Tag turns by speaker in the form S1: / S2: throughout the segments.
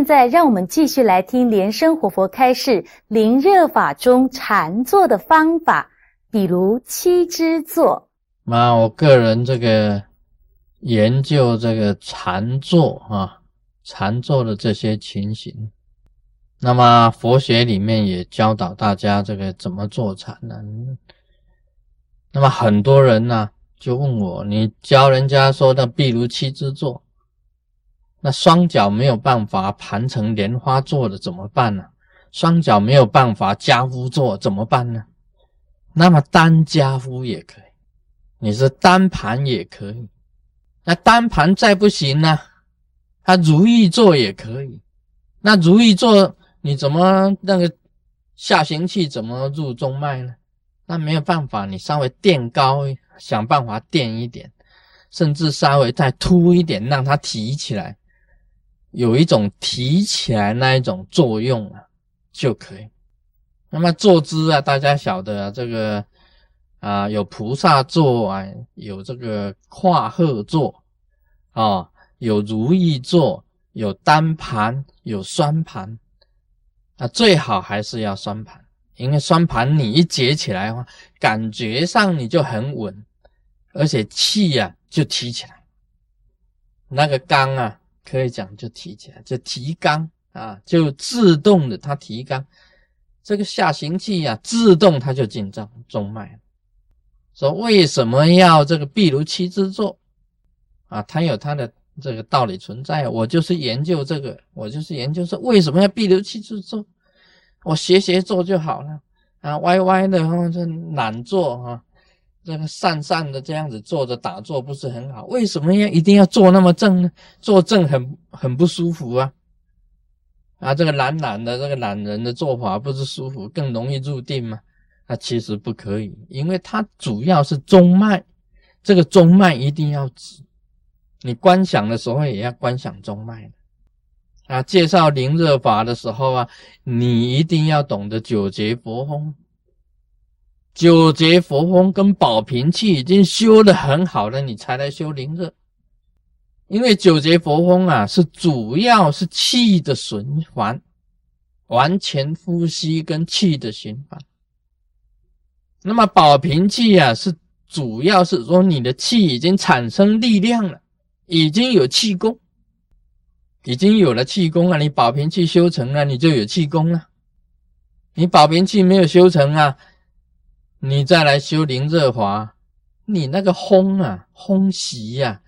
S1: 现在让我们继续来听莲生活佛开示灵热法中禅坐的方法，比如七支坐。
S2: 那我个人这个研究这个禅坐啊，禅坐的这些情形，那么佛学里面也教导大家这个怎么坐禅呢？那么很多人呢就问我，你教人家说的，比如七支坐。那双脚没有办法盘成莲花座的怎么办呢？双脚没有办法加夫坐怎么办呢？那么单加夫也可以，你是单盘也可以。那单盘再不行呢？他如意坐也可以。那如意坐你怎么那个下行气怎么入中脉呢？那没有办法，你稍微垫高，想办法垫一点，甚至稍微再凸一点，让它提起来。有一种提起来那一种作用啊，就可以。那么坐姿啊，大家晓得啊，这个啊有菩萨坐啊，有这个跨鹤坐啊，有如意坐，有单盘，有双盘啊，最好还是要双盘，因为双盘你一结起来的话，感觉上你就很稳，而且气呀就提起来，那个刚啊。可以讲就提起来，就提肛啊，就自动的它提肛，这个下行气呀，自动它就进中中脉。说为什么要这个壁如七支坐啊？它有它的这个道理存在。我就是研究这个，我就是研究说为什么要壁如七支坐，我斜斜坐就好了啊，歪歪的或者懒做啊。这个散散的这样子坐着打坐不是很好？为什么要一定要坐那么正呢？坐正很很不舒服啊！啊，这个懒懒的这个懒人的做法不是舒服，更容易入定吗？啊，其实不可以，因为它主要是中脉，这个中脉一定要直。你观想的时候也要观想中脉啊，介绍灵热法的时候啊，你一定要懂得九节佛风。九节佛风跟保平气已经修的很好了，你才来修灵热。因为九节佛风啊，是主要是气的循环，完全呼吸跟气的循环。那么保平气啊，是主要是说你的气已经产生力量了，已经有气功，已经有了气功啊，你保平气修成了，你就有气功了。你保平气没有修成啊？你再来修灵热华，你那个轰啊烘习呀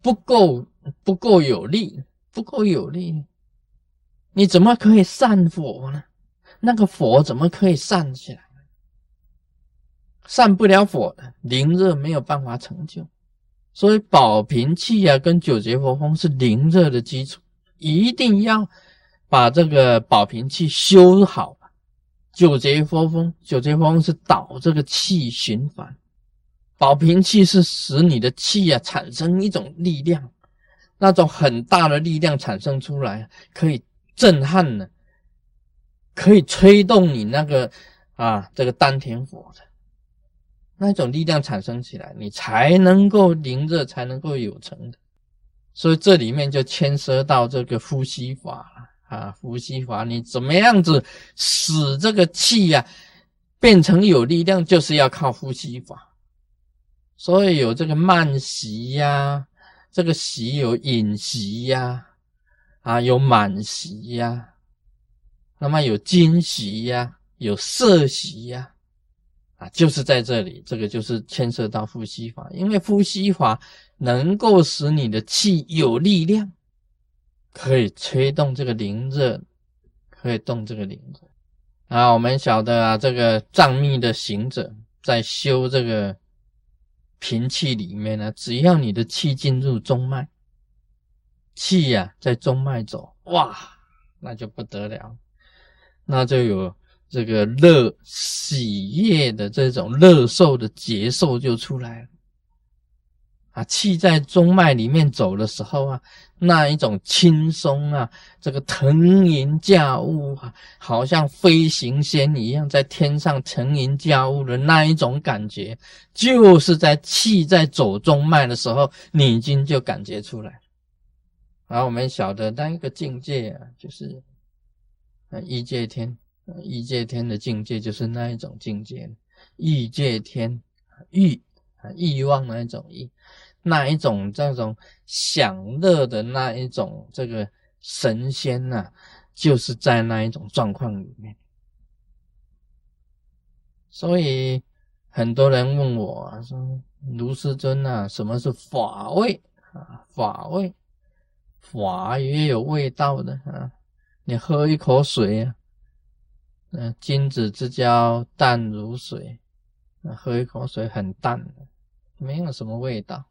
S2: 不够不够有力，不够有力，你怎么可以散火呢？那个火怎么可以散起来？散不了火的，灵热没有办法成就。所以保平气啊，跟九节佛风是灵热的基础，一定要把这个保平气修好。九节佛风，九节风是导这个气循环，保平气是使你的气啊产生一种力量，那种很大的力量产生出来，可以震撼的，可以吹动你那个啊这个丹田火的那种力量产生起来，你才能够灵热，才能够有成的。所以这里面就牵涉到这个呼吸法了。啊，呼吸法，你怎么样子使这个气呀变成有力量，就是要靠呼吸法。所以有这个慢息呀，这个息有隐息呀，啊，有满息呀，那么有惊息呀，有色息呀，啊，就是在这里，这个就是牵涉到呼吸法，因为呼吸法能够使你的气有力量。可以吹动这个灵热，可以动这个灵热啊！我们晓得啊，这个藏密的行者在修这个平气里面呢，只要你的气进入中脉，气呀在中脉走，哇，那就不得了，那就有这个乐喜悦的这种乐受的节受就出来了。气在中脉里面走的时候啊，那一种轻松啊，这个腾云驾雾啊，好像飞行仙一样，在天上腾云驾雾的那一种感觉，就是在气在走中脉的时候，你已经就感觉出来。而我们晓得那一个境界啊，就是异界天，异界天的境界就是那一种境界，异界天欲啊欲望那一种欲，那一种这种享乐的那一种这个神仙呐，就是在那一种状况里面。所以很多人问我说：“卢师尊啊，什么是法味啊？法味，法也有味道的啊！你喝一口水啊，嗯，君子之交淡如水，喝一口水很淡的，没有什么味道。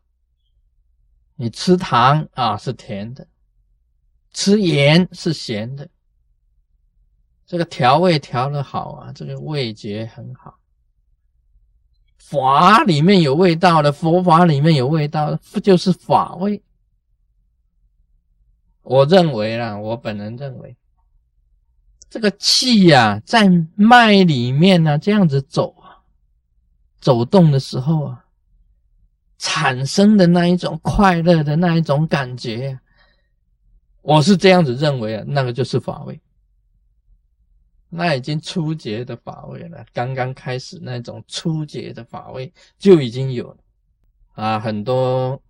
S2: 你吃糖啊是甜的，吃盐是咸的。”这个调味调的好啊，这个味觉很好。法里面有味道的，佛法里面有味道，不就是法味？我认为啦，我本人认为，这个气呀，在脉里面呢，这样子走啊，走动的时候啊，产生的那一种快乐的那一种感觉，我是这样子认为啊，那个就是法味。那已经初结的法味了，刚刚开始那种初结的法味就已经有了啊！很多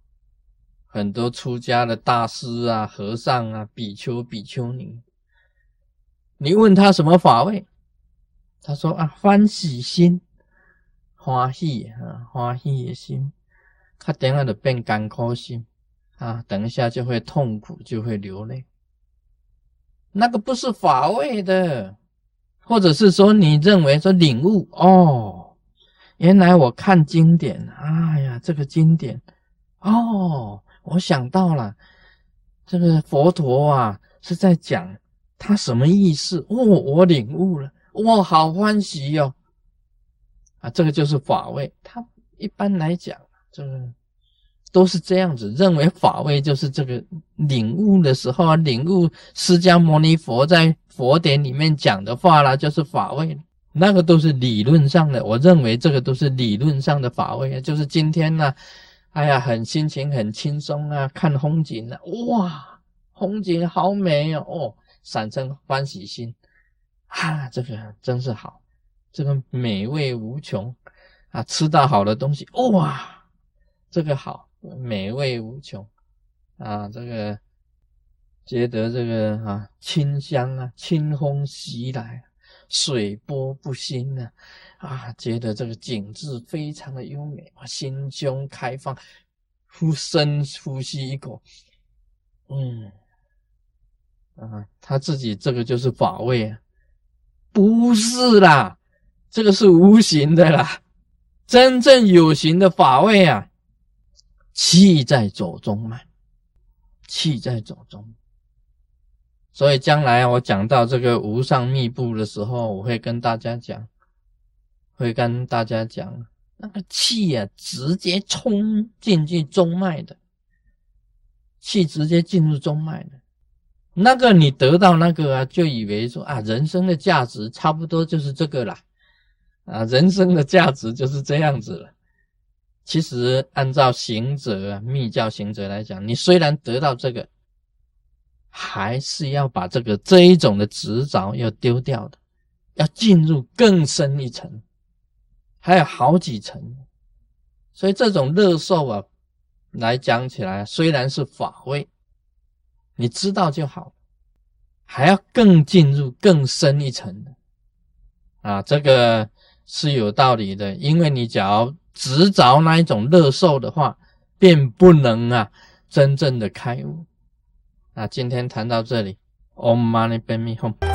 S2: 很多出家的大师啊、和尚啊、比丘、比丘尼，你问他什么法味，他说啊，欢喜心，欢喜啊，欢喜的心，他等下就变干苦心啊，等一下就会痛苦，就会流泪，那个不是法味的。或者是说，你认为说领悟哦，原来我看经典，哎呀，这个经典哦，我想到了，这个佛陀啊是在讲他什么意思哦，我领悟了，哇，好欢喜哟，啊，这个就是法味。他一般来讲，这个都是这样子认为，法味就是这个领悟的时候啊，领悟释迦牟尼佛在。佛典里面讲的话啦，就是法味，那个都是理论上的。我认为这个都是理论上的法味，就是今天呢，哎呀，很心情很轻松啊，看风景啊，哇，风景好美哦，哦，产生欢喜心，啊，这个真是好，这个美味无穷啊，吃到好的东西，哇，这个好，美味无穷。啊，这个。觉得这个啊清香啊，清风袭来，水波不兴呢，啊，觉得这个景致非常的优美啊，心胸开放，呼深呼吸一口，嗯，啊，他自己这个就是法味啊，不是啦，这个是无形的啦，真正有形的法味啊，气在走中脉，气在走中。所以将来我讲到这个无上密部的时候，我会跟大家讲，会跟大家讲那个气啊，直接冲进去中脉的，气直接进入中脉的，那个你得到那个啊，就以为说啊，人生的价值差不多就是这个啦，啊，人生的价值就是这样子了。其实按照行者密教行者来讲，你虽然得到这个。还是要把这个这一种的执着要丢掉的，要进入更深一层，还有好几层，所以这种乐受啊，来讲起来虽然是法味，你知道就好，还要更进入更深一层的啊，这个是有道理的，因为你只要执着那一种乐受的话，便不能啊真正的开悟。那今天谈到这里，Om Mani Padme Hum。